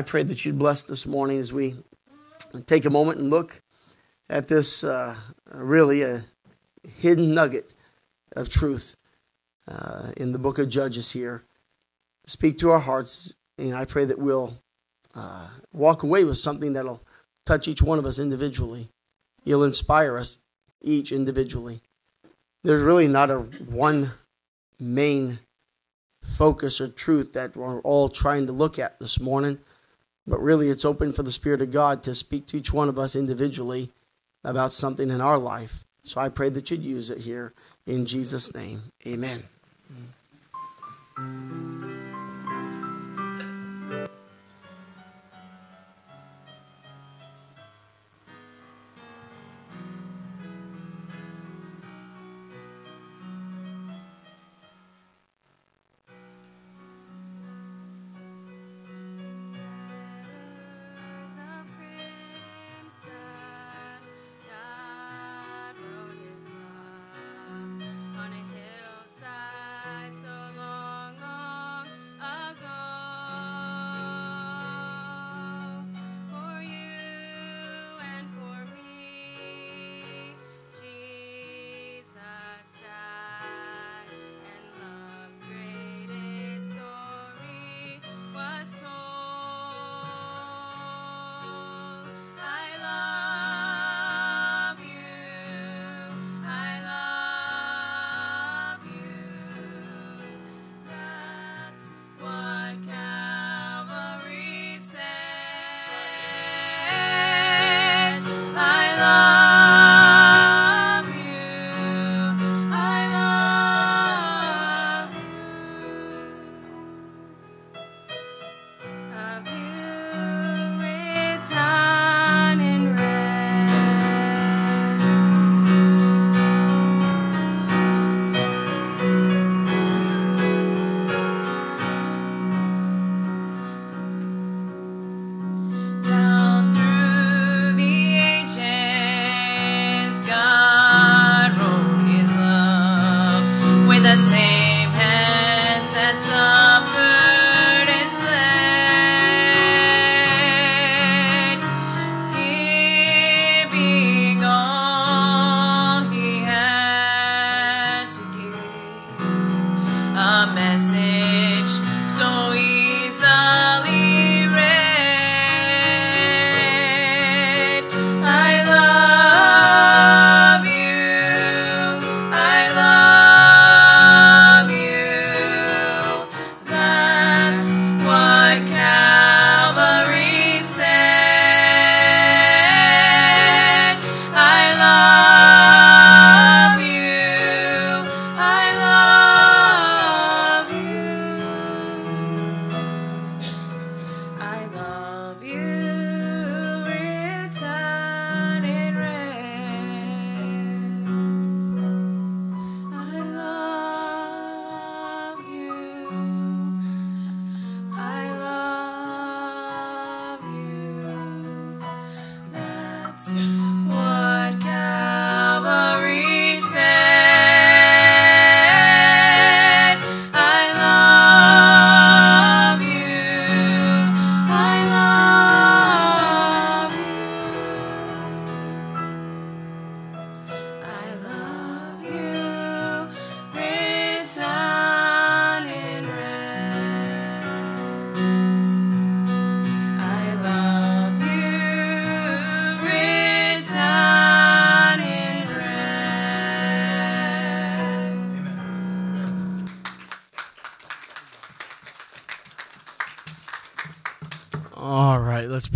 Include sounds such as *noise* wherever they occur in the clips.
I pray that you'd bless this morning as we take a moment and look at this uh, really a hidden nugget of truth uh, in the book of Judges here. Speak to our hearts, and I pray that we'll uh, walk away with something that'll touch each one of us individually. You'll inspire us each individually. There's really not a one main focus or truth that we're all trying to look at this morning, but really it's open for the Spirit of God to speak to each one of us individually about something in our life. So I pray that you'd use it here in Jesus' name. Amen.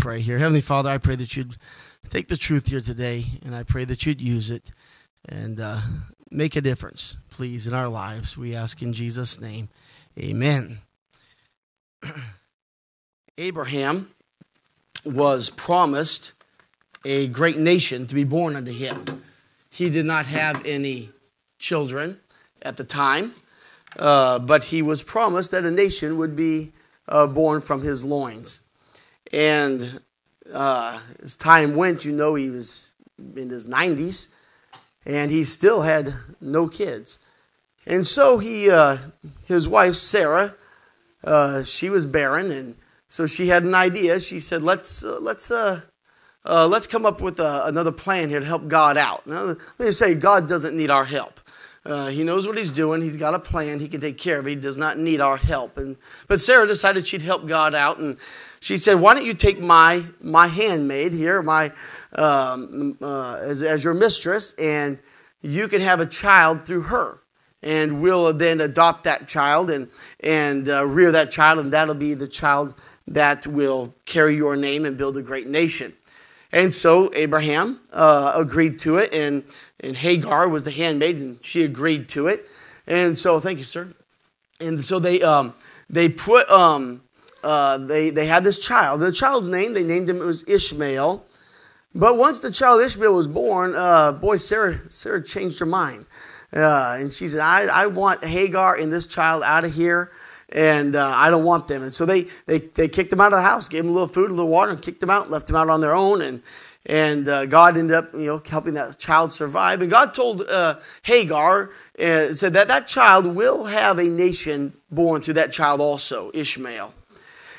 Pray here. Heavenly Father, I pray that you'd take the truth here today, and I pray that you'd use it and uh, make a difference, please, in our lives. We ask in Jesus' name. Amen. *clears throat* Abraham was promised a great nation to be born unto him. He did not have any children at the time, uh, but he was promised that a nation would be uh, born from his loins. And uh, as time went, you know, he was in his 90s and he still had no kids. And so he, uh, his wife Sarah, uh, she was barren, and so she had an idea. She said, let's, uh, let's, uh, uh, let's come up with uh, another plan here to help God out. Now, let me say, God doesn't need our help. Uh, he knows what he's doing. He's got a plan. He can take care of it. He does not need our help. And, but Sarah decided she'd help God out. And she said, Why don't you take my, my handmaid here, my, um, uh, as, as your mistress, and you can have a child through her and we'll then adopt that child and, and uh, rear that child, and that'll be the child that will carry your name and build a great nation. And so Abraham uh, agreed to it, and, and Hagar was the handmaid, and she agreed to it. And so, thank you, sir. And so they, um, they put, um, uh, they, they had this child. The child's name, they named him, it was Ishmael. But once the child Ishmael was born, uh, boy, Sarah, Sarah changed her mind. Uh, and she said, I, I want Hagar and this child out of here, and uh, I don't want them. And so they, they, they kicked them out of the house, gave them a little food, a little water, and kicked them out, left them out on their own. And, and uh, God ended up, you know, helping that child survive. And God told uh, Hagar, uh, said that that child will have a nation born through that child also, Ishmael.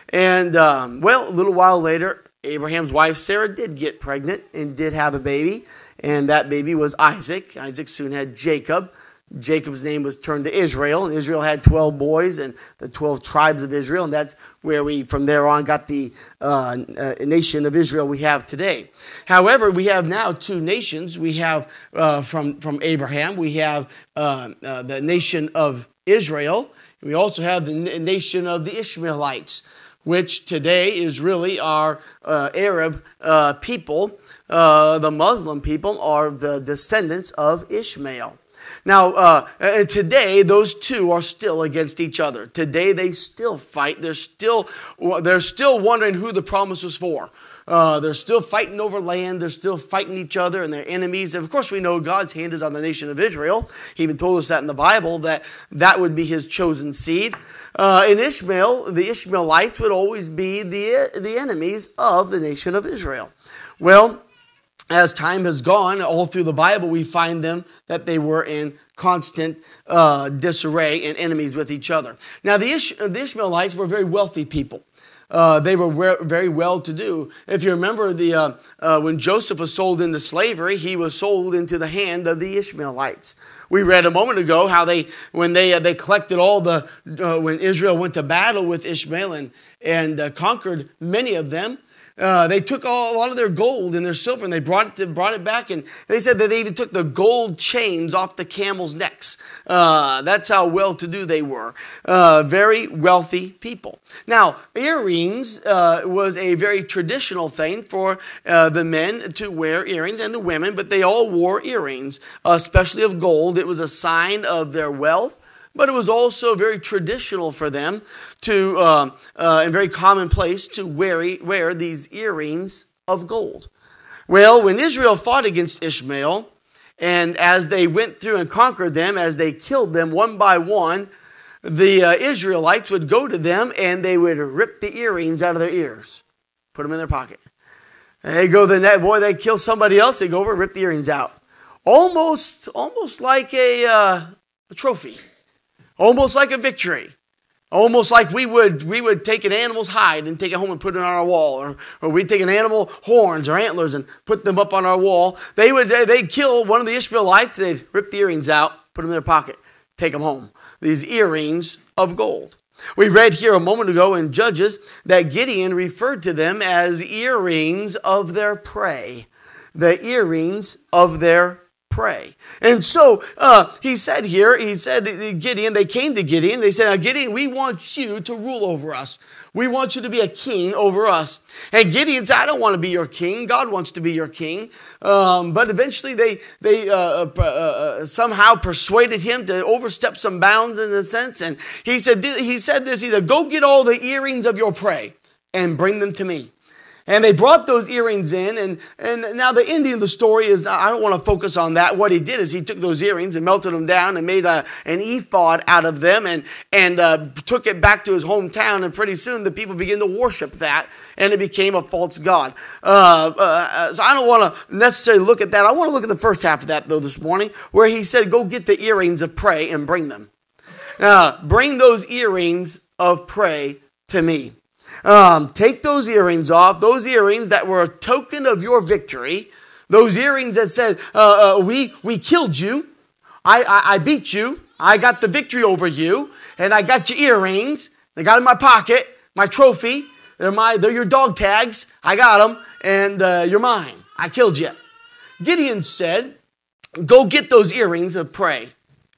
And, um, well, a little while later, Abraham's wife Sarah did get pregnant and did have a baby and that baby was Isaac. Isaac soon had Jacob. Jacob's name was turned to Israel, Israel had 12 boys and the 12 tribes of Israel, and that's where we, from there on, got the uh, uh, nation of Israel we have today. However, we have now two nations. We have uh, from, from Abraham, we have uh, uh, the nation of Israel, we also have the nation of the Ishmaelites, which today is really our uh, Arab people the Muslim people are the descendants of Ishmael. Now, uh, today, those two are still against each other. Today, they still fight. They're still, they're still wondering who the promise was for. Uh, they're still fighting over land. They're still fighting each other and their enemies. And of course, we know God's hand is on the nation of Israel. He even told us that in the Bible that that would be his chosen seed. Uh, in Ishmael, the Ishmaelites would always be the, the enemies of the nation of Israel. Well, as time has gone, all through the Bible, we find them that they were in constant uh, disarray and enemies with each other. Now, the, Ish- the Ishmaelites were very wealthy people. Uh, they were very well to do. If you remember, the, uh, uh, when Joseph was sold into slavery, he was sold into the hand of the Ishmaelites. We read a moment ago how they, when they, uh, they collected all the, uh, when Israel went to battle with Ishmael and, and conquered many of them, uh, they took all, a lot of their gold and their silver and they brought it, to, brought it back. And they said that they even took the gold chains off the camels' necks. Uh, that's how well to do they were. Uh, very wealthy people. Now, earrings uh, was a very traditional thing for uh, the men to wear earrings and the women, but they all wore earrings, especially of gold. It was a sign of their wealth but it was also very traditional for them to, uh, uh, and very commonplace to wear, wear these earrings of gold. Well, when Israel fought against Ishmael, and as they went through and conquered them, as they killed them one by one, the uh, Israelites would go to them and they would rip the earrings out of their ears, put them in their pocket. They go the net, boy, they kill somebody else, they go over, rip the earrings out. Almost, almost like a, uh, a trophy almost like a victory. Almost like we would, we would take an animal's hide and take it home and put it on our wall, or, or we'd take an animal horns or antlers and put them up on our wall. They would, they'd kill one of the Ishmaelites, they'd rip the earrings out, put them in their pocket, take them home. These earrings of gold. We read here a moment ago in Judges that Gideon referred to them as earrings of their prey. The earrings of their prey. And so uh, he said here, he said, Gideon, they came to Gideon. They said, Gideon, we want you to rule over us. We want you to be a king over us. And Gideon said, I don't want to be your king. God wants to be your king. Um, but eventually they, they uh, uh, uh, uh somehow persuaded him to overstep some bounds in a sense. And he said, he said this, he said, go get all the earrings of your prey and bring them to me. And they brought those earrings in, and, and now the ending of the story is I don't want to focus on that. What he did is he took those earrings and melted them down and made a, an ephod out of them and, and uh, took it back to his hometown. And pretty soon the people began to worship that, and it became a false god. Uh, uh, so I don't want to necessarily look at that. I want to look at the first half of that, though, this morning, where he said, Go get the earrings of prey and bring them. bring those earrings of prey to me. Um, take those earrings off, those earrings that were a token of your victory, those earrings that said, uh, uh, we, we killed you, I, I, I beat you, I got the victory over you, and I got your earrings, I got in my pocket, my trophy, they're, my, they're your dog tags, I got them, and uh, you're mine. I killed you. Gideon said, Go get those earrings of prey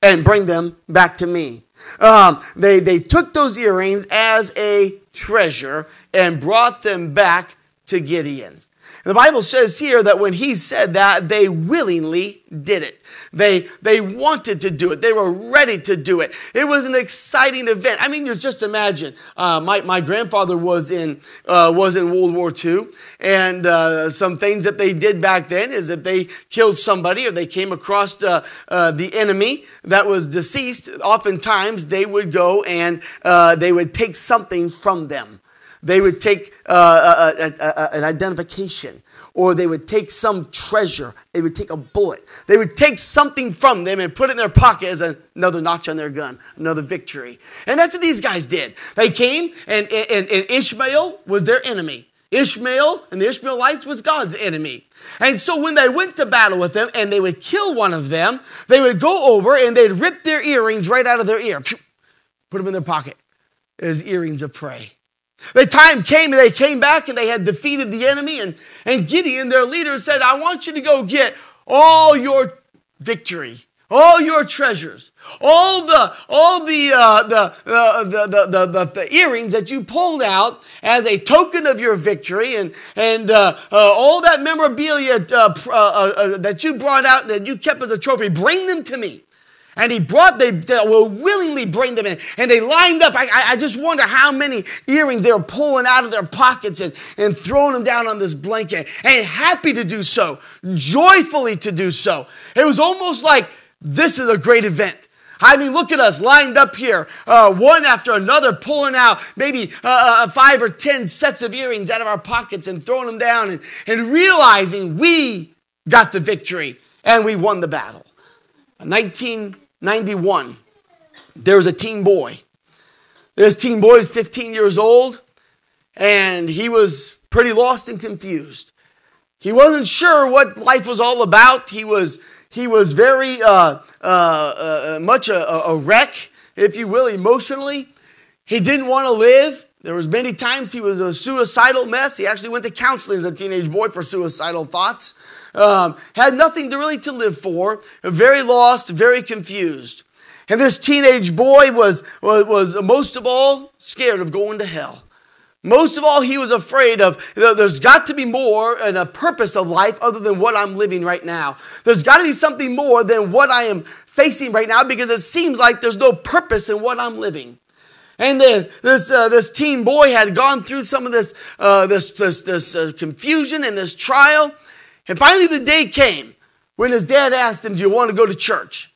and bring them back to me. Um, they, they took those earrings as a treasure and brought them back to Gideon. The Bible says here that when he said that, they willingly did it. They, they wanted to do it. They were ready to do it. It was an exciting event. I mean, just imagine. Uh, my, my grandfather was in, uh, was in World War II, and uh, some things that they did back then is that they killed somebody or they came across uh, uh, the enemy that was deceased. Oftentimes, they would go and uh, they would take something from them. They would take uh, a, a, a, an identification, or they would take some treasure. They would take a bullet. They would take something from them and put it in their pocket as another notch on their gun, another victory. And that's what these guys did. They came, and, and, and Ishmael was their enemy. Ishmael and the Ishmaelites was God's enemy. And so when they went to battle with them and they would kill one of them, they would go over and they'd rip their earrings right out of their ear, put them in their pocket as earrings of prey. The time came and they came back and they had defeated the enemy. And, and Gideon, their leader, said, I want you to go get all your victory, all your treasures, all the all the uh, the, uh, the, the, the, the, the, earrings that you pulled out as a token of your victory, and and uh, uh all that memorabilia uh, uh, that you brought out and that you kept as a trophy. Bring them to me. And he brought, they, they will willingly bring them in. And they lined up. I, I just wonder how many earrings they were pulling out of their pockets and, and throwing them down on this blanket. And happy to do so, joyfully to do so. It was almost like this is a great event. I mean, look at us lined up here, uh, one after another, pulling out maybe uh, uh, uh five or ten sets of earrings out of our pockets and throwing them down and, and realizing we got the victory and we won the battle. 19 91, there was a teen boy. This teen boy is 15 years old, and he was pretty lost and confused. He wasn't sure what life was all about. He was, he was very uh, uh, uh, much a, a wreck, if you will, emotionally. He didn't want to live. There was many times he was a suicidal mess. He actually went to counseling as a teenage boy for suicidal thoughts um, had nothing to really to live for, very lost, very confused. And this teenage boy was, was, was most of all scared of going to hell. Most of all, he was afraid of there's got to be more and a purpose of life other than what I'm living right now. There's got to be something more than what I am facing right now because it seems like there's no purpose in what I'm living. And then this, uh, this teen boy had gone through some of this, uh, this, this, this uh, confusion and this trial. And finally, the day came when his dad asked him, Do you want to go to church?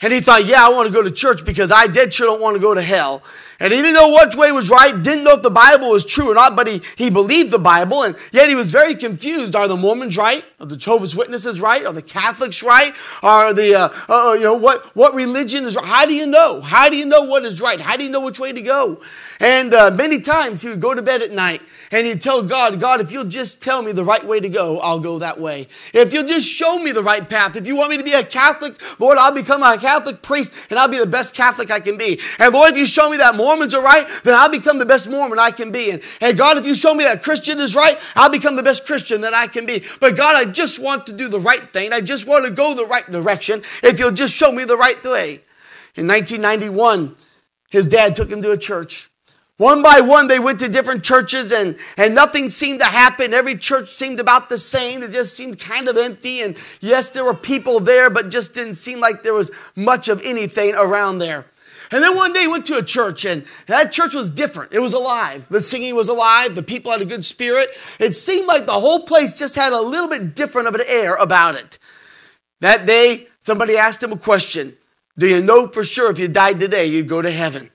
And he thought, Yeah, I want to go to church because I dead sure don't want to go to hell. And he didn't know which way was right, didn't know if the Bible was true or not, but he, he believed the Bible, and yet he was very confused. Are the Mormons right? Are the Jehovah's Witnesses right? Are the Catholics right? Are the, uh, uh, you know, what, what religion is right? How do you know? How do you know what is right? How do you know which way to go? And uh, many times he would go to bed at night and he'd tell God, God, if you'll just tell me the right way to go, I'll go that way. If you'll just show me the right path, if you want me to be a Catholic, Lord, I'll become a Catholic priest and I'll be the best Catholic I can be. And Lord, if you show me that Mormons are right, then I'll become the best Mormon I can be. And, and God, if you show me that Christian is right, I'll become the best Christian that I can be. But God, I just want to do the right thing. I just want to go the right direction if you'll just show me the right way. In 1991, his dad took him to a church. One by one, they went to different churches and, and nothing seemed to happen. Every church seemed about the same. It just seemed kind of empty. And yes, there were people there, but just didn't seem like there was much of anything around there. And then one day he went to a church and that church was different. It was alive. The singing was alive. The people had a good spirit. It seemed like the whole place just had a little bit different of an air about it. That day, somebody asked him a question. Do you know for sure if you died today, you'd go to heaven?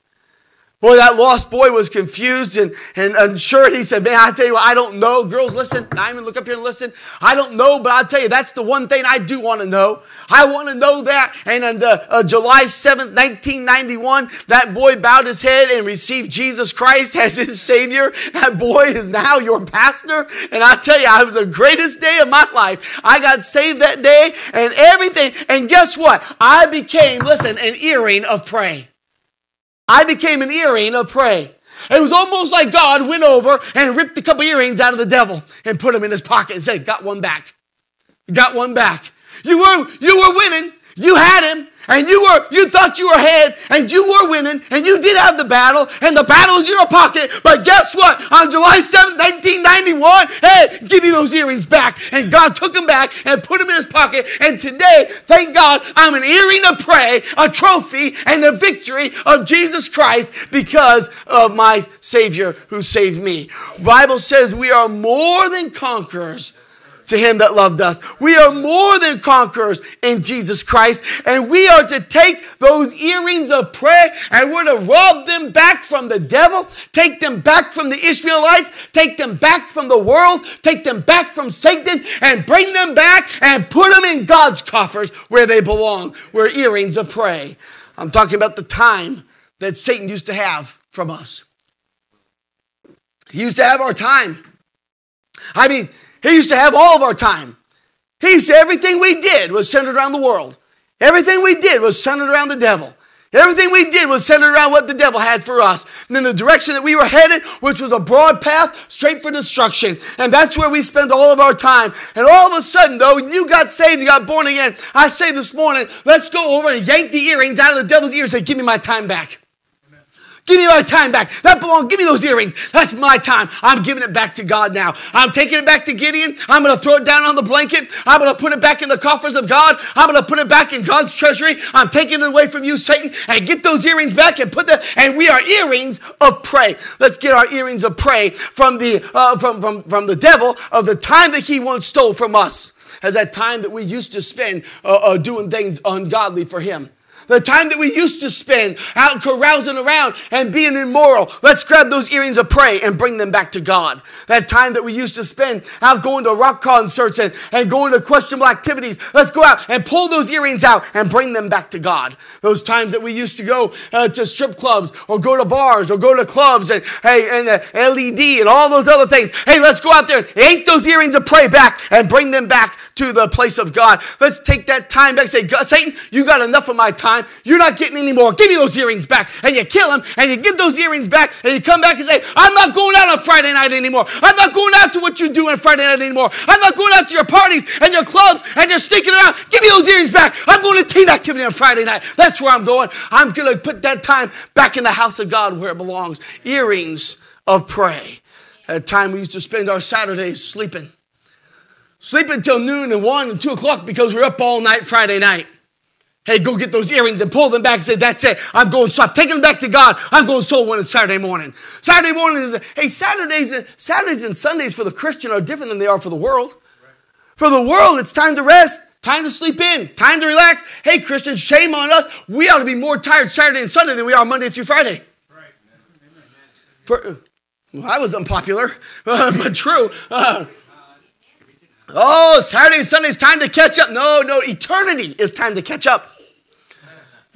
Boy, that lost boy was confused and, and unsure. He said, Man, I tell you what, I don't know. Girls, listen. Diamond, look up here and listen. I don't know, but I'll tell you, that's the one thing I do want to know. I want to know that. And on uh, uh, July 7th, 1991, that boy bowed his head and received Jesus Christ as his Savior. That boy is now your pastor. And I tell you, it was the greatest day of my life. I got saved that day and everything. And guess what? I became, listen, an earring of prey. I became an earring of prey. It was almost like God went over and ripped a couple earrings out of the devil and put them in his pocket and said, Got one back. Got one back. You were, you were winning. You had him and you were you thought you were ahead and you were winning and you did have the battle and the battle is in your pocket. But guess what? On july 7th 1991 hey give me those earrings back. And god took them back and put them in his pocket. And today thank god i'm an earring of prey a trophy and a victory of jesus christ because of my savior who saved me. Bible says we are more than conquerors to him that loved us. We are more than conquerors in Jesus Christ, and we are to take those earrings of prayer and we're to rob them back from the devil, take them back from the Ishmaelites, take them back from the world, take them back from Satan, and bring them back and put them in God's coffers where they belong. We're earrings of prey. I'm talking about the time that Satan used to have from us. He used to have our time. I mean, he used to have all of our time. He used to, everything we did was centered around the world. Everything we did was centered around the devil. Everything we did was centered around what the devil had for us. And in the direction that we were headed, which was a broad path straight for destruction. And that's where we spend all of our time. And all of a sudden, though, you got saved, you got born again. I say this morning, let's go over and yank the earrings out of the devil's ears and say, give me my time back. Give me my time back. That belongs. Give me those earrings. That's my time. I'm giving it back to God now. I'm taking it back to Gideon. I'm going to throw it down on the blanket. I'm going to put it back in the coffers of God. I'm going to put it back in God's treasury. I'm taking it away from you, Satan, and get those earrings back and put them. And we are earrings of prey. Let's get our earrings of prey from the uh, from from from the devil of the time that he once stole from us. As that time that we used to spend uh, uh, doing things ungodly for him. The time that we used to spend out carousing around and being immoral. Let's grab those earrings of prey and bring them back to God. That time that we used to spend out going to rock concerts and, and going to questionable activities. Let's go out and pull those earrings out and bring them back to God. Those times that we used to go uh, to strip clubs or go to bars or go to clubs and hey and the LED and all those other things. Hey, let's go out there and yank those earrings of prey back and bring them back to the place of God. Let's take that time back. Say, Satan, you got enough of my time time. You're not getting any more. Give me those earrings back. And you kill him and you give those earrings back and you come back and say, I'm not going out on Friday night anymore. I'm not going out to what you do on Friday night anymore. I'm not going out to your parties and your clubs and you're sneaking around. Give me those earrings back. I'm going to teen activity on Friday night. That's where I'm going. I'm going to put that time back in the house of God where it belongs. Earrings of prey. At a time we used to spend our Saturdays sleeping. Sleeping until noon and 1 and 2 o'clock because we're up all night Friday night. Hey, go get those earrings and pull them back and say, That's it. I'm going so I'm taking them back to God. I'm going soul winning Saturday morning. Saturday morning is, hey, Saturdays, Saturdays and Sundays for the Christian are different than they are for the world. For the world, it's time to rest, time to sleep in, time to relax. Hey, Christians, shame on us. We ought to be more tired Saturday and Sunday than we are Monday through Friday. For, well, I was unpopular, *laughs* but true. Uh, oh, Saturday and Sunday is time to catch up. No, no, eternity is time to catch up.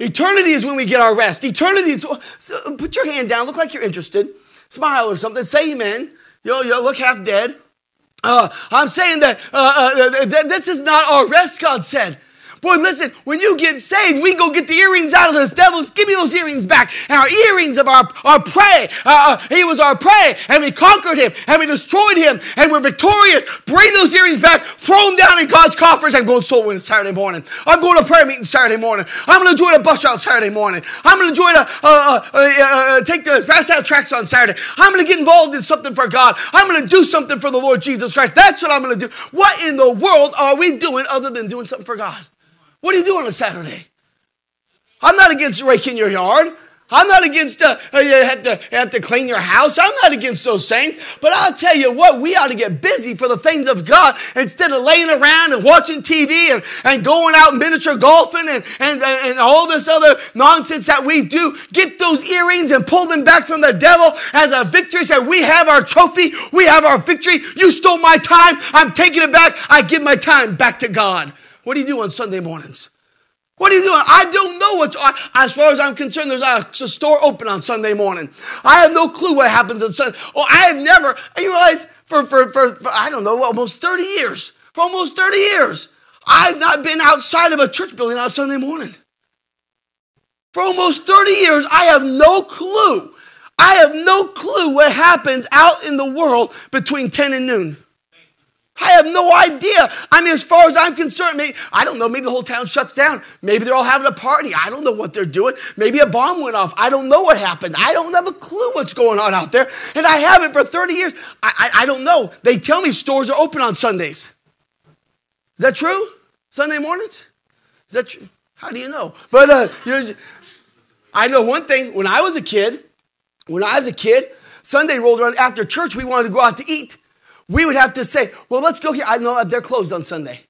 Eternity is when we get our rest. Eternity is, so put your hand down, look like you're interested, smile or something, say amen. You you look half dead. Uh, I'm saying that uh, uh, this is not our rest, God said. Boy, listen, when you get saved, we go get the earrings out of those devils. Give me those earrings back. And our earrings of our, our prey. Uh, uh, he was our prey, and we conquered him, and we destroyed him, and we're victorious. Bring those earrings back, throw them down in God's coffers. I'm going to soul winning Saturday morning. I'm going to prayer meeting Saturday morning. I'm going to join a bus route Saturday morning. I'm going to join a, uh, take the pass out tracks on Saturday. I'm going to get involved in something for God. I'm going to do something for the Lord Jesus Christ. That's what I'm going to do. What in the world are we doing other than doing something for God? What do you do on a Saturday? I'm not against raking your yard. I'm not against uh, uh, you have to have to clean your house. I'm not against those things. But I'll tell you what, we ought to get busy for the things of God instead of laying around and watching TV and, and going out and miniature golfing and, and, and all this other nonsense that we do. Get those earrings and pull them back from the devil as a victory. Say, we have our trophy, we have our victory. You stole my time, I'm taking it back. I give my time back to God. What do you do on Sunday mornings? What are you doing? I don't know what's, as far as I'm concerned, there's a, a, store open on Sunday morning. I have no clue what happens on Sunday. Oh, I have never, you realize, for, for, for, for I don't know, almost 30 years, for almost 30 years, I've not been outside of a church building on Sunday morning. For almost 30 years, I have no clue. I have no clue what happens out in the world between 10 and noon. I have no idea. I mean, as far as I'm concerned, maybe, I don't know. Maybe the whole town shuts down. Maybe they're all having a party. I don't know what they're doing. Maybe a bomb went off. I don't know what happened. I don't have a clue what's going on out there. And I haven't for 30 years. I, I, I don't know. They tell me stores are open on Sundays. Is that true? Sunday mornings? Is that true? How do you know? But uh, I know one thing. When I was a kid, when I was a kid, Sunday rolled around after church, we wanted to go out to eat we would have to say, well, let's go here. I know they're closed on Sunday.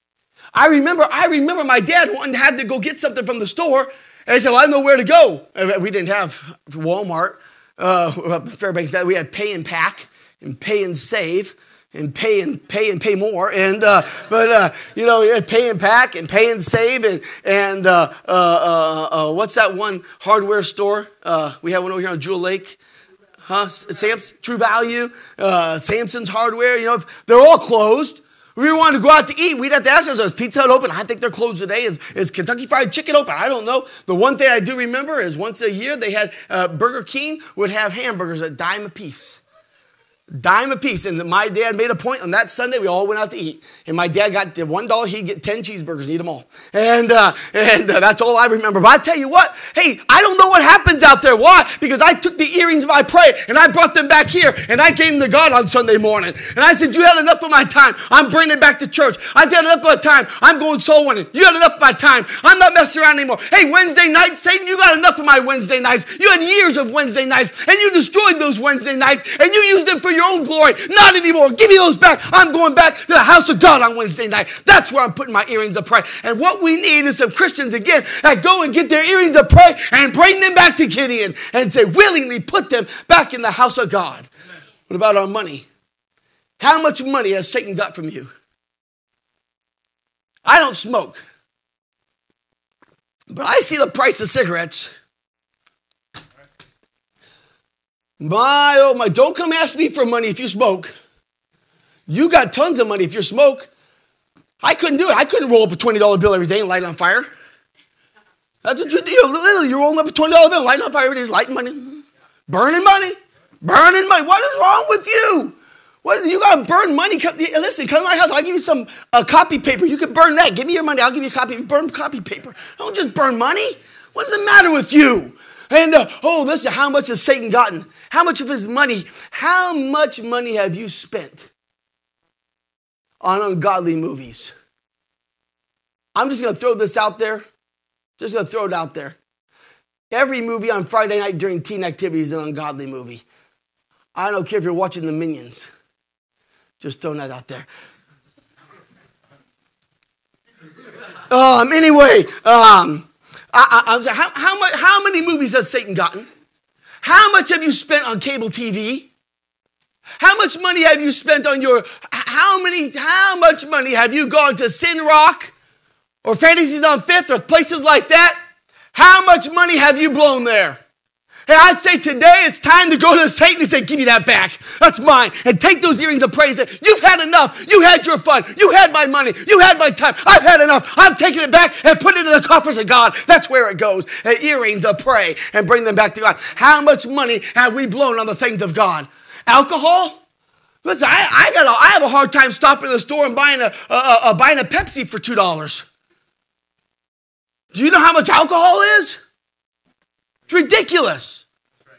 I remember, I remember my dad have to go get something from the store. And I said, well, I know where to go. We didn't have Walmart, uh, *laughs* Fairbanks. We had pay and pack and pay and save and pay and pay and pay more. And uh, but uh, you know, pay and pack and pay and save and and uh, uh, uh, uh what's that one hardware store? we have one over here on Jewel Lake huh? Sam's True Value, uh, Samson's Hardware, you know, they're all closed. If we wanted to go out to eat, we'd have to ask ourselves, Pizza Hut open? I think they're closed today. Is, is Kentucky Fried Chicken open? I don't know. The one thing I do remember is once a year they had uh, Burger King would have hamburgers at dime a piece dime a piece. And my dad made a point on that Sunday, we all went out to eat. And my dad got the one dollar, he'd get 10 cheeseburgers and eat them all. And, uh, and uh, that's all I remember. But I tell you what, hey, I don't know what happens out there. Why? Because I took the earrings of my prayer and I brought them back here and I gave them to God on Sunday morning. And I said, You had enough of my time. I'm bringing it back to church. I had enough of my time. I'm going soul winning. You had enough of my time. I'm not messing around anymore. Hey, Wednesday night, Satan, you got enough of my Wednesday nights. You had years of Wednesday nights and you destroyed those Wednesday nights and you used them for your own glory. Not anymore. Give me those back. I'm going back to the house of God on Wednesday night. That's where I'm putting my earrings of prayer. And what we need is some Christians again that go and get their earrings of prayer and bring them back to Gideon and say, willingly put them back in the house of God. What about our money? How much money has Satan got from you? I don't smoke, but I see the price of cigarettes. My, oh my, don't come ask me for money if you smoke. You got tons of money if you smoke. I couldn't do it. I couldn't roll up a $20 bill every day and light it on fire. That's what you do. Literally, you're rolling up a $20 bill, lighting on fire every day, lighting money, burning money, burning money. What is wrong with you? What you got to burn money? Come, listen, come to my house. I'll give you some uh, copy paper. You can burn that. Give me your money. I'll give you a copy. Burn copy paper. Don't just burn money. What's the matter with you? And uh, oh, listen, how much has Satan gotten? How much of his money, how much money have you spent on ungodly movies? I'm just going to throw this out there. Just going to throw it out there. Every movie on Friday night during teen activities is an ungodly movie. I don't care if you're watching The Minions. Just throwing that out there. Um, anyway, um, I, I, I was how, how, much, how many movies has Satan gotten? How much have you spent on cable TV? How much money have you spent on your how many how much money have you gone to Sin Rock or Fantasies on Fifth or places like that? How much money have you blown there? Hey, I say today it's time to go to Satan and say, Give me that back. That's mine. And take those earrings of praise. You've had enough. You had your fun. You had my money. You had my time. I've had enough. I'm taking it back and putting it in the coffers of God. That's where it goes. And earrings of praise and bring them back to God. How much money have we blown on the things of God? Alcohol? Listen, I, I, got a, I have a hard time stopping in the store and buying a, a, a buying a Pepsi for $2. Do you know how much alcohol is? It's ridiculous.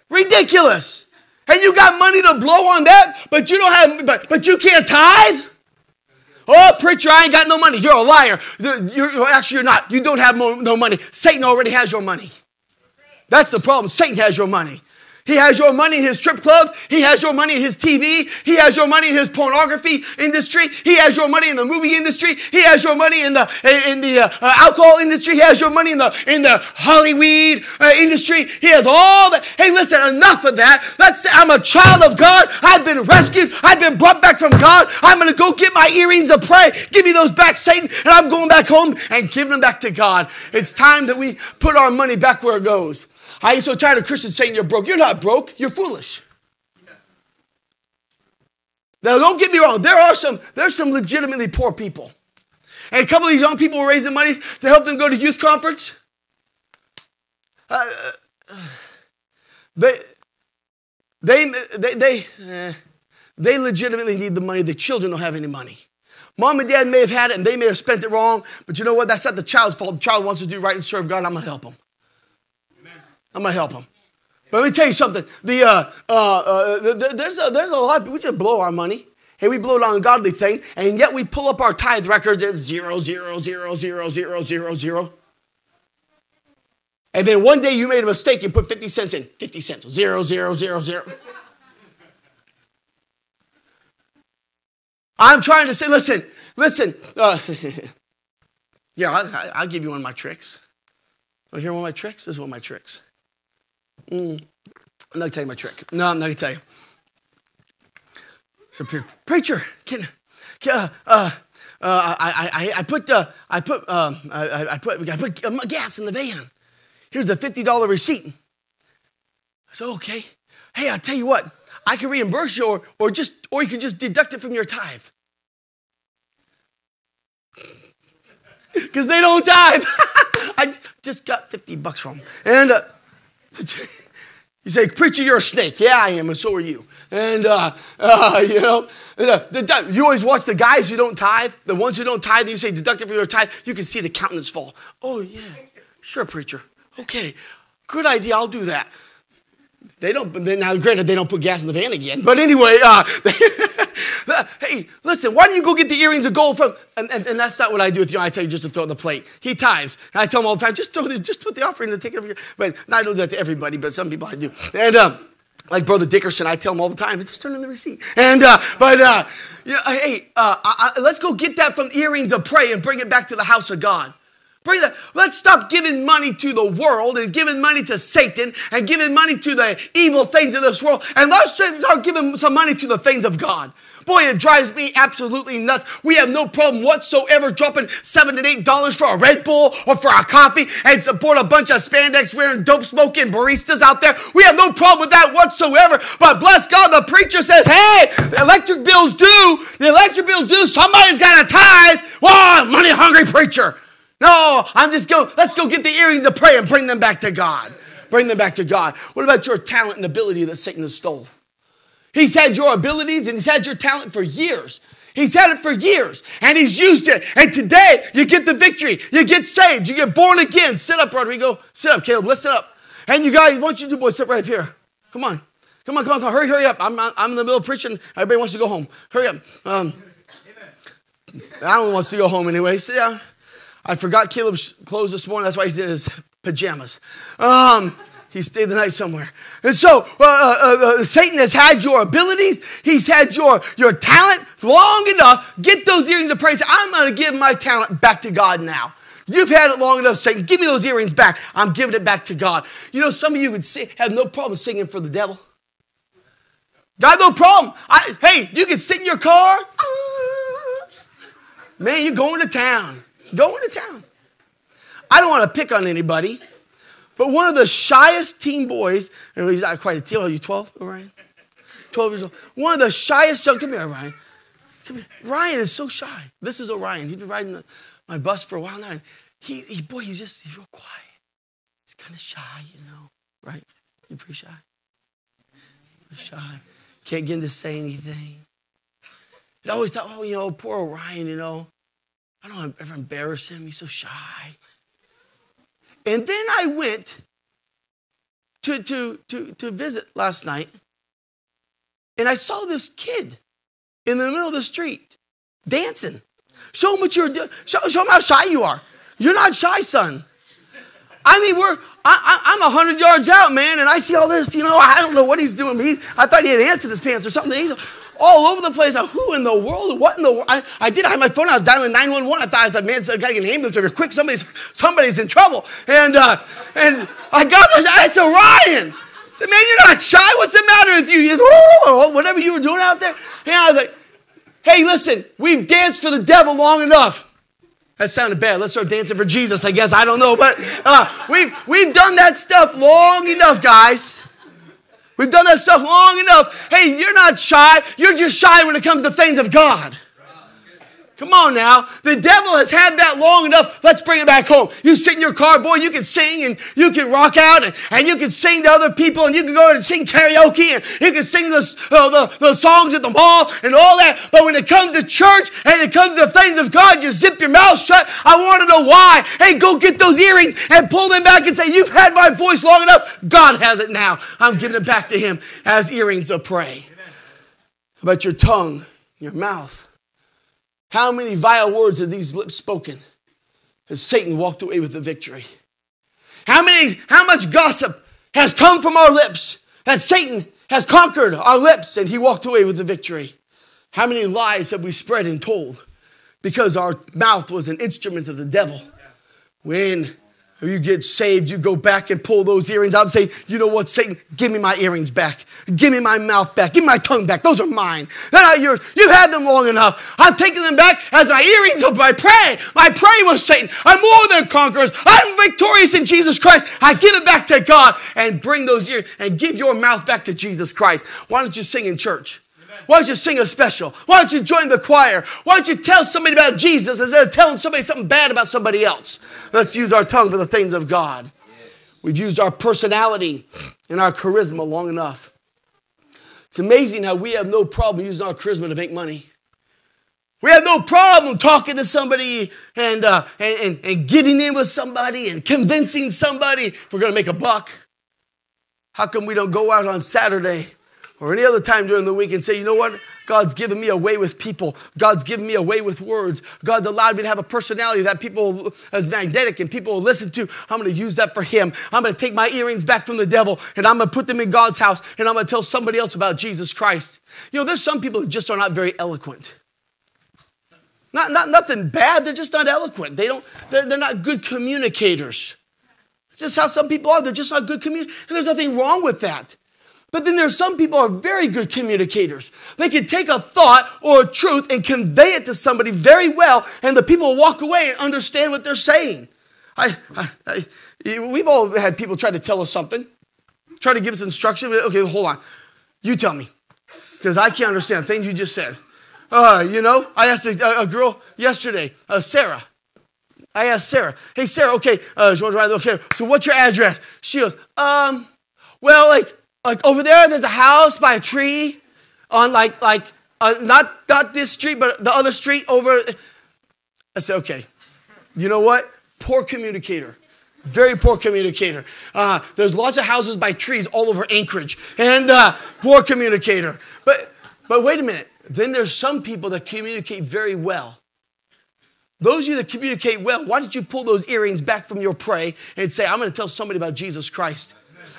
Ridiculous. And you got money to blow on that, but you don't have, but, but you can't tithe? Oh, preacher, I ain't got no money. You're a liar. You're, actually, you're not. You don't have no money. Satan already has your money. That's the problem. Satan has your money. He has your money in his strip clubs. He has your money in his TV. He has your money in his pornography industry. He has your money in the movie industry. He has your money in the in the uh, uh, alcohol industry. He has your money in the in the Hollywood uh, industry. He has all that. Hey, listen, enough of that. Let's say I'm a child of God. I've been rescued. I've been brought back from God. I'm to go get my earrings of prey. Give me those back, Satan, and I'm going back home and giving them back to God. It's time that we put our money back where it goes. I get so tired of Christians saying you're broke. You're not broke, you're foolish. Now, don't get me wrong. There are some, there's some legitimately poor people. And a couple of these young people were raising money to help them go to youth conference. Uh, they, they, they, they, uh, they legitimately need the money. The children don't have any money. Mom and dad may have had it and they may have spent it wrong, but you know what? That's not the child's fault. The child wants to do right and serve God. I'm going to help them. I'm going to help them. But let me tell you something. The, uh, uh, uh, there's, a, there's a lot, we just blow our money. Hey, we blow it on godly things, and yet we pull up our tithe records at zero, zero, zero, zero, zero, zero, zero. And then one day you made a mistake and put 50 cents in. 50 cents. Zero, zero, zero, zero. I'm trying to say, listen, listen. Uh, *laughs* yeah, I, will give you one of my tricks. To hear one of my tricks? This is one of my tricks. Mm. I'm not to tell you my trick. No, I'm not to tell you. So, preacher, can, can uh, uh, uh, I, I, I put, uh, I put, um, I, I put, I put gas in the van. Here's the $50 receipt. I said, okay. Hey, I'll tell you what, I can reimburse you or, or just, or you can just deduct it from your tithe. *laughs* Because they don't tithe. *laughs* I just got 50 bucks from them. And, uh, *laughs* you say, Preacher, you're a snake. Yeah, I am, and so are you. And, uh, uh, you know, the, the, you always watch the guys who don't tithe, the ones who don't tithe, you say, deduct it from your tithe, you can see the countenance fall. Oh, yeah, sure, preacher. Okay, good idea, I'll do that. They don't, now granted, they don't put gas in the van again. But anyway, uh, *laughs* hey, listen, why don't you go get the earrings of gold from, and, and, and, that's not what I do with you. I tell you just to throw the plate. He tithes. And I tell him all the time, just throw the, just put the offering and take it over here. But I don't do that to everybody, but some people I do. And, um, like Brother Dickerson, I tell him all the time, just turn in the receipt. And, uh, but, uh, know, hey, uh, I, I, let's go get that from earrings of prey and bring it back to the house of God. Bring that. Let's stop giving money to the world and giving money to Satan and giving money to the evil things of this world. And let's start giving some money to the things of God. Boy, it drives me absolutely nuts. We have no problem whatsoever dropping seven and eight dollars for a Red Bull or for a coffee and support a bunch of spandex wearing dope smoking baristas out there. We have no problem with that whatsoever. But bless God, the preacher says, hey, the electric bills due. The electric bills due. Somebody's got a tithe. Whoa, money hungry preacher. No, I'm just going, let's go get the earrings of prayer and bring them back to God. Bring them back to God. What about your talent and ability that Satan has stole? He's had your abilities and he's had your talent for years. He's had it for years and he's used it. And today you get the victory. You get saved. You get born again. Sit up, Rodrigo. Sit up, Caleb. Let's sit up. And you guys, why don't you two boys sit right here? Come on. Come on, come on, come on. Hurry, hurry up. I'm, I'm in the middle of preaching. Everybody wants to go home. Hurry up. Um, Alan wants to go home anyway. So, yeah. I forgot Caleb's clothes this morning. That's why he's in his pajamas. Um, he stayed the night somewhere. And so uh, uh, uh, uh, Satan has had your abilities. He's had your, your talent long enough. Get those earrings of praise. I'm going to give my talent back to God now. You've had it long enough, Satan. Give me those earrings back. I'm giving it back to God. You know, some of you would say, have no problem singing for the devil. Got no problem. I, hey, you can sit in your car. Man, you're going to town. Going to town. I don't want to pick on anybody, but one of the shyest teen boys, and he's not quite a teen, are you 12, Ryan? 12 years old. One of the shyest young, come here, Ryan. Come here. Ryan is so shy. This is Orion. He's been riding the, my bus for a while now. And he, he, boy, he's just, he's real quiet. He's kind of shy, you know, right? You're pretty shy. Pretty shy. Can't get him to say anything. And I always thought, oh, you know, poor Orion, you know. I don't want to ever embarrass him. He's so shy. And then I went to, to, to, to visit last night, and I saw this kid in the middle of the street dancing. Show him what you're doing. Show, show him how shy you are. You're not shy, son. I mean, we're, I, am 100 yards out, man, and I see all this, you know, I don't know what he's doing. He, I thought he had ants in his pants or something. He's all over the place. Who in the world? What in the world? I, I did. I had my phone. I was dialing 911. I thought, I thought man, I got to get an ambulance over quick. Somebody's, somebody's in trouble. And, uh, and I got this. It's Orion. I said, man, you're not shy. What's the matter with you? He goes, oh, whatever you were doing out there. And I was like, hey, listen, we've danced for the devil long enough. That sounded bad. Let's start dancing for Jesus, I guess. I don't know. But uh, we've, we've done that stuff long enough, guys. We've done that stuff long enough. Hey, you're not shy. You're just shy when it comes to things of God. Come on now. The devil has had that long enough. Let's bring it back home. You sit in your car, boy, you can sing and you can rock out and, and you can sing to other people and you can go and sing karaoke and you can sing the, uh, the, the songs at the mall and all that. But when it comes to church and it comes to things of God, you zip your mouth shut. I want to know why. Hey, go get those earrings and pull them back and say, You've had my voice long enough. God has it now. I'm giving it back to Him as earrings of prey. About your tongue, your mouth? How many vile words have these lips spoken Has Satan walked away with the victory? How many, how much gossip has come from our lips that Satan has conquered our lips and he walked away with the victory? How many lies have we spread and told because our mouth was an instrument of the devil? When you get saved, you go back and pull those earrings out and say, you know what, Satan, give me my earrings back. Give me my mouth back. Give me my tongue back. Those are mine. They're not yours. You've had them long enough. I'm taking them back as my earrings of my prey. My prey was Satan. I'm more than conquerors. I'm victorious in Jesus Christ. I give it back to God and bring those ears and give your mouth back to Jesus Christ. Why don't you sing in church? Why don't you sing a special? Why don't you join the choir? Why don't you tell somebody about Jesus instead of telling somebody something bad about somebody else? Let's use our tongue for the things of God. We've used our personality and our charisma long enough. It's amazing how we have no problem using our charisma to make money. We have no problem talking to somebody and, uh, and, and, and getting in with somebody and convincing somebody we're going to make a buck. How come we don't go out on Saturday or any other time during the week and say, you know what? God's given me a way with people. God's given me a way with words. God's allowed me to have a personality that people is magnetic and people will listen to. I'm going to use that for Him. I'm going to take my earrings back from the devil and I'm going to put them in God's house and I'm going to tell somebody else about Jesus Christ. You know, there's some people who just are not very eloquent. Not, not nothing bad. They're just not eloquent. They don't. They're, they're not good communicators. It's just how some people are. They're just not good communicators. And there's nothing wrong with that. But then there's some people are very good communicators. They can take a thought or a truth and convey it to somebody very well, and the people walk away and understand what they're saying. I, I, I, we've all had people try to tell us something, try to give us instruction. Okay, hold on. You tell me, because I can't understand things you just said. Uh, you know, I asked a, a girl yesterday, uh, Sarah. I asked Sarah, hey, Sarah, okay, uh, okay, so what's your address? She goes, um, well, like, like over there, there's a house by a tree on like, like, uh, not, not this street, but the other street over. I said, okay, you know what? Poor communicator. Very poor communicator. Uh, there's lots of houses by trees all over Anchorage, and uh, poor communicator. But, but wait a minute. Then there's some people that communicate very well. Those of you that communicate well, why don't you pull those earrings back from your prey and say, I'm going to tell somebody about Jesus Christ?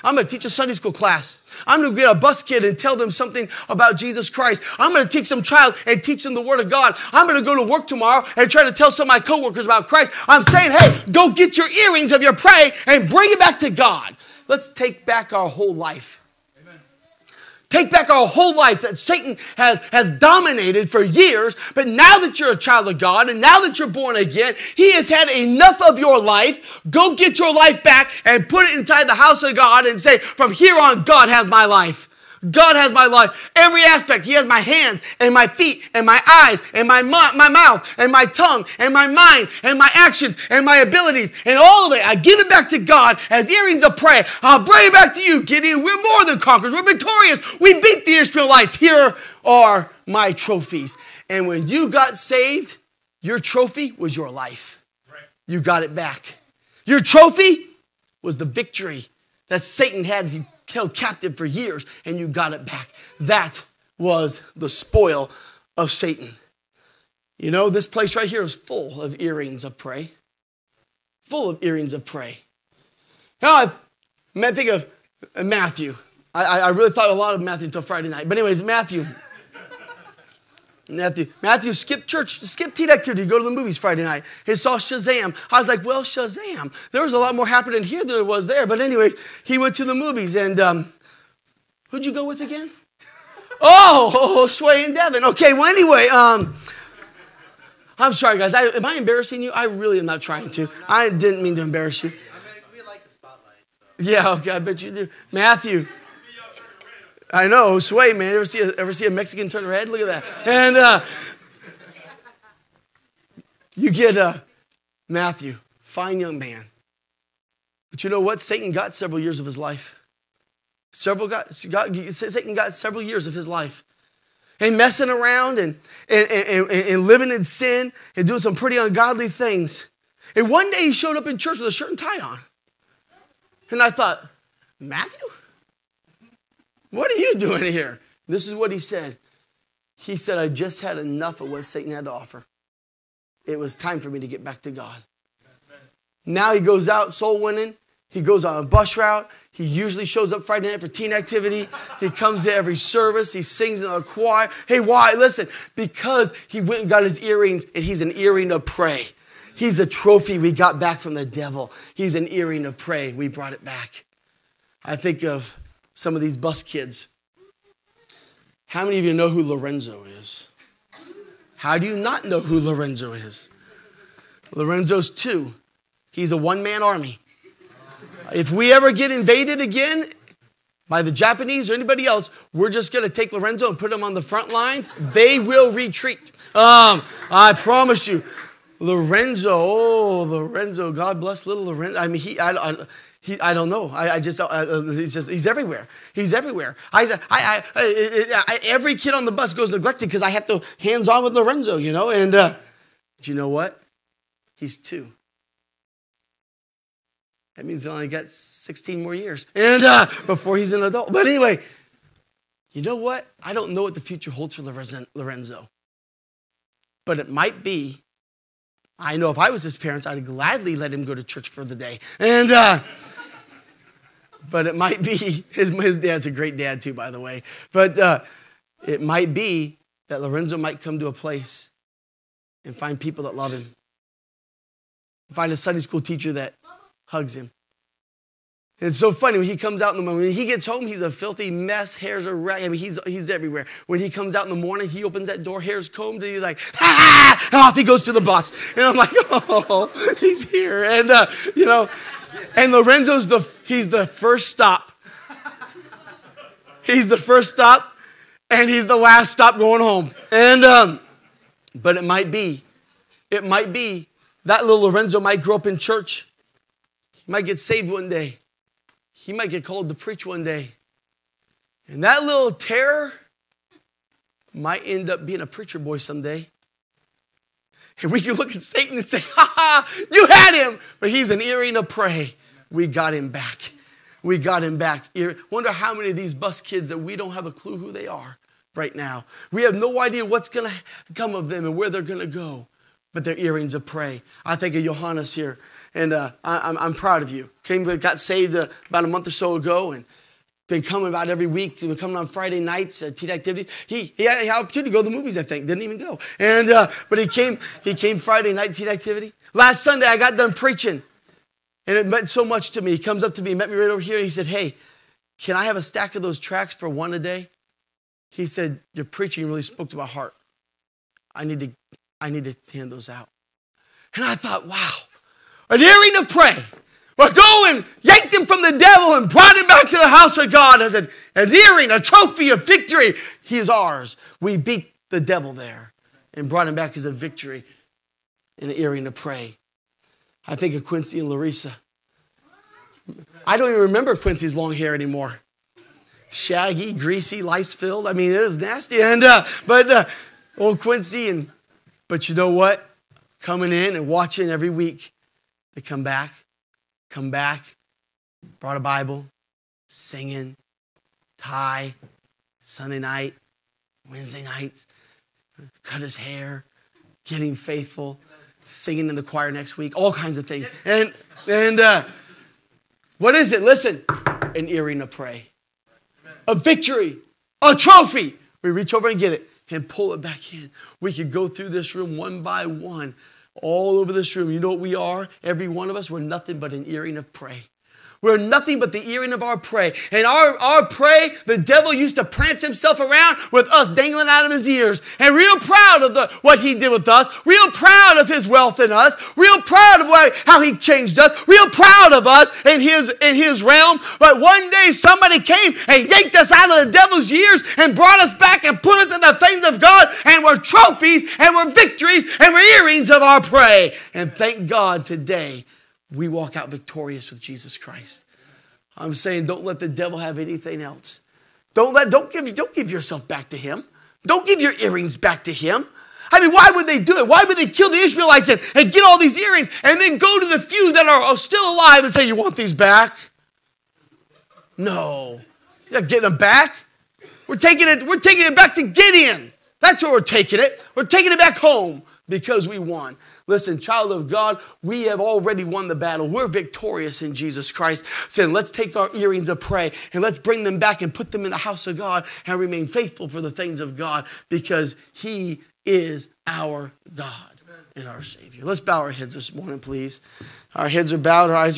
I'm going to teach a Sunday school class. I'm going to get a bus kid and tell them something about Jesus Christ. I'm going to teach some child and teach them the Word of God. I'm going to go to work tomorrow and try to tell some of my coworkers about Christ. I'm saying, hey, go get your earrings of your prey and bring it back to God. Let's take back our whole life. Take back our whole life that Satan has, has dominated for years. But now that you're a child of God and now that you're born again, he has had enough of your life. Go get your life back and put it inside the house of God and say, from here on, God has my life. God has my life. Every aspect. He has my hands and my feet and my eyes and my, my mouth and my tongue and my mind and my actions and my abilities and all of it. I give it back to God as earrings of prayer. I'll bring it back to you, Gideon. We're more than conquerors. We're victorious. We beat the Ishmaelites. Here are my trophies. And when you got saved, your trophy was your life. You got it back. Your trophy was the victory that Satan had held captive for years and you got it back. That was the spoil of Satan. You know, this place right here is full of earrings of prey. Full of earrings of prey. Now I think of Matthew. I, I really thought a lot of Matthew until Friday night. But anyways, Matthew. Matthew, Matthew skipped church, skipped teen activity, go to the movies Friday night. He saw Shazam. I was like, well, Shazam. There was a lot more happening here than there was there. But anyway, he went to the movies. And um, who'd you go with again? Oh, *laughs* oh, Sway and Devin. Okay, well, anyway, um, I'm sorry, guys. I, am I embarrassing you? I really am not trying to. I didn't mean to embarrass you. Yeah, okay, I bet you do. Matthew. I know, Sway, man. Ever see a, ever see a Mexican turn red? Look at that. And uh, you get uh, Matthew, fine young man. But you know what? Satan got several years of his life. Several got, got Satan got several years of his life. And messing around and, and, and, and living in sin and doing some pretty ungodly things. And one day he showed up in church with a shirt and tie on. And I thought, Matthew? What are you doing here? This is what he said. He said, I just had enough of what Satan had to offer. It was time for me to get back to God. Now he goes out soul winning. He goes on a bus route. He usually shows up Friday night for teen activity. He comes to every service. He sings in the choir. Hey, why? Listen, because he went and got his earrings, and he's an earring of prey. He's a trophy we got back from the devil. He's an earring of prey. We brought it back. I think of some of these bus kids. How many of you know who Lorenzo is? How do you not know who Lorenzo is? Lorenzo's two. He's a one man army. If we ever get invaded again by the Japanese or anybody else, we're just going to take Lorenzo and put him on the front lines. They will retreat. Um, I promise you. Lorenzo, oh, Lorenzo, God bless little Lorenzo. I mean, he, I, I, he, I don't know. I, I just, uh, uh, he's just, he's everywhere. He's everywhere. I, I, I, every kid on the bus goes neglected because I have to hands on with Lorenzo, you know. And uh, do you know what? He's two. That means he only got 16 more years, and uh, before he's an adult. But anyway, you know what? I don't know what the future holds for Lorenzo, but it might be I know if I was his parents, I'd gladly let him go to church for the day. And, uh, but it might be, *laughs* his, his dad's a great dad too, by the way. But uh, it might be that Lorenzo might come to a place and find people that love him, find a Sunday school teacher that hugs him, it's so funny when he comes out in the morning. When he gets home, he's a filthy mess. Hair's a wreck. I mean, he's, he's everywhere. When he comes out in the morning, he opens that door, hair's combed, and he's like, ah! And off he goes to the bus. And I'm like, *laughs* oh, he's here. And, uh, you know, and Lorenzo's the, he's the first stop. He's the first stop, and he's the last stop going home. And, um, but it might be, it might be that little Lorenzo might grow up in church. He might get saved one day he might get called to preach one day. And that little terror might end up being a preacher boy someday. And we can look at Satan and say, *laughs* ha ha, you had him, but he's an earring of prey. We got him back. We got him back. Wonder how many of these bus kids that we don't have a clue who they are right now. We have no idea what's going to come of them and where they're going to go, but they're earrings of prey. I think of Johannes here and uh, I, am I'm proud of you. Came, got saved uh, about a month or so ago, and been coming about every week. He Been coming on Friday nights, uh, teen activities. He, he had the opportunity to go to the movies. I think didn't even go, and uh, but he came. He came Friday night teen activity. Last Sunday, I got done preaching, and it meant so much to me. He comes up to me, met me right over here, and he said, "Hey, can I have a stack of those tracts for one a day?" He said, "Your preaching really spoke to my heart. I need to, I need to hand those out." And I thought, wow an earring of prey. But go and yanked him from the devil and brought him back to the house of God as an, an earring, a trophy of victory. He is ours. We beat the devil there and brought him back as a victory an earring to prey. I think of Quincy and Larissa. I don't even remember Quincy's long hair anymore. Shaggy, greasy, lice filled. I mean, it was nasty. And uh, but uh, old Quincy and but you know what? Coming in and watching every week they come back, come back, brought a Bible, singing, tie, Sunday night, Wednesday nights, cut his hair, getting faithful, singing in the choir next week, all kinds of things. And, and, uh, What is it? Listen, an earring of prey, a victory, a trophy. We reach over and get it and pull it back in. We could go through this room one by one, all over this room. You know what we are? Every one of us, we're nothing but an earring of prey. We're nothing but the earring of our prey. And our, our prey, the devil used to prance himself around with us dangling out of his ears. And real proud of the, what he did with us. Real proud of his wealth in us. Real proud of how he changed us. Real proud of us in his, in his realm. But one day somebody came and yanked us out of the devil's ears and brought us back and put us in the things of God. And we're trophies and we're victories and we're earrings of our prey. And thank God today we walk out victorious with Jesus Christ. I'm saying don't let the devil have anything else. Don't let don't give don't give yourself back to him. Don't give your earrings back to him. I mean, why would they do it? Why would they kill the Ishmaelites and, and get all these earrings and then go to the few that are still alive and say, You want these back? No. You're not getting them back. We're taking it, we're taking it back to Gideon. That's where we're taking it. We're taking it back home because we won. Listen, child of God, we have already won the battle. We're victorious in Jesus Christ. Saying, let's take our earrings of prey and let's bring them back and put them in the house of God and remain faithful for the things of God because He is our God and our Savior. Let's bow our heads this morning, please. Our heads are bowed, our eyes are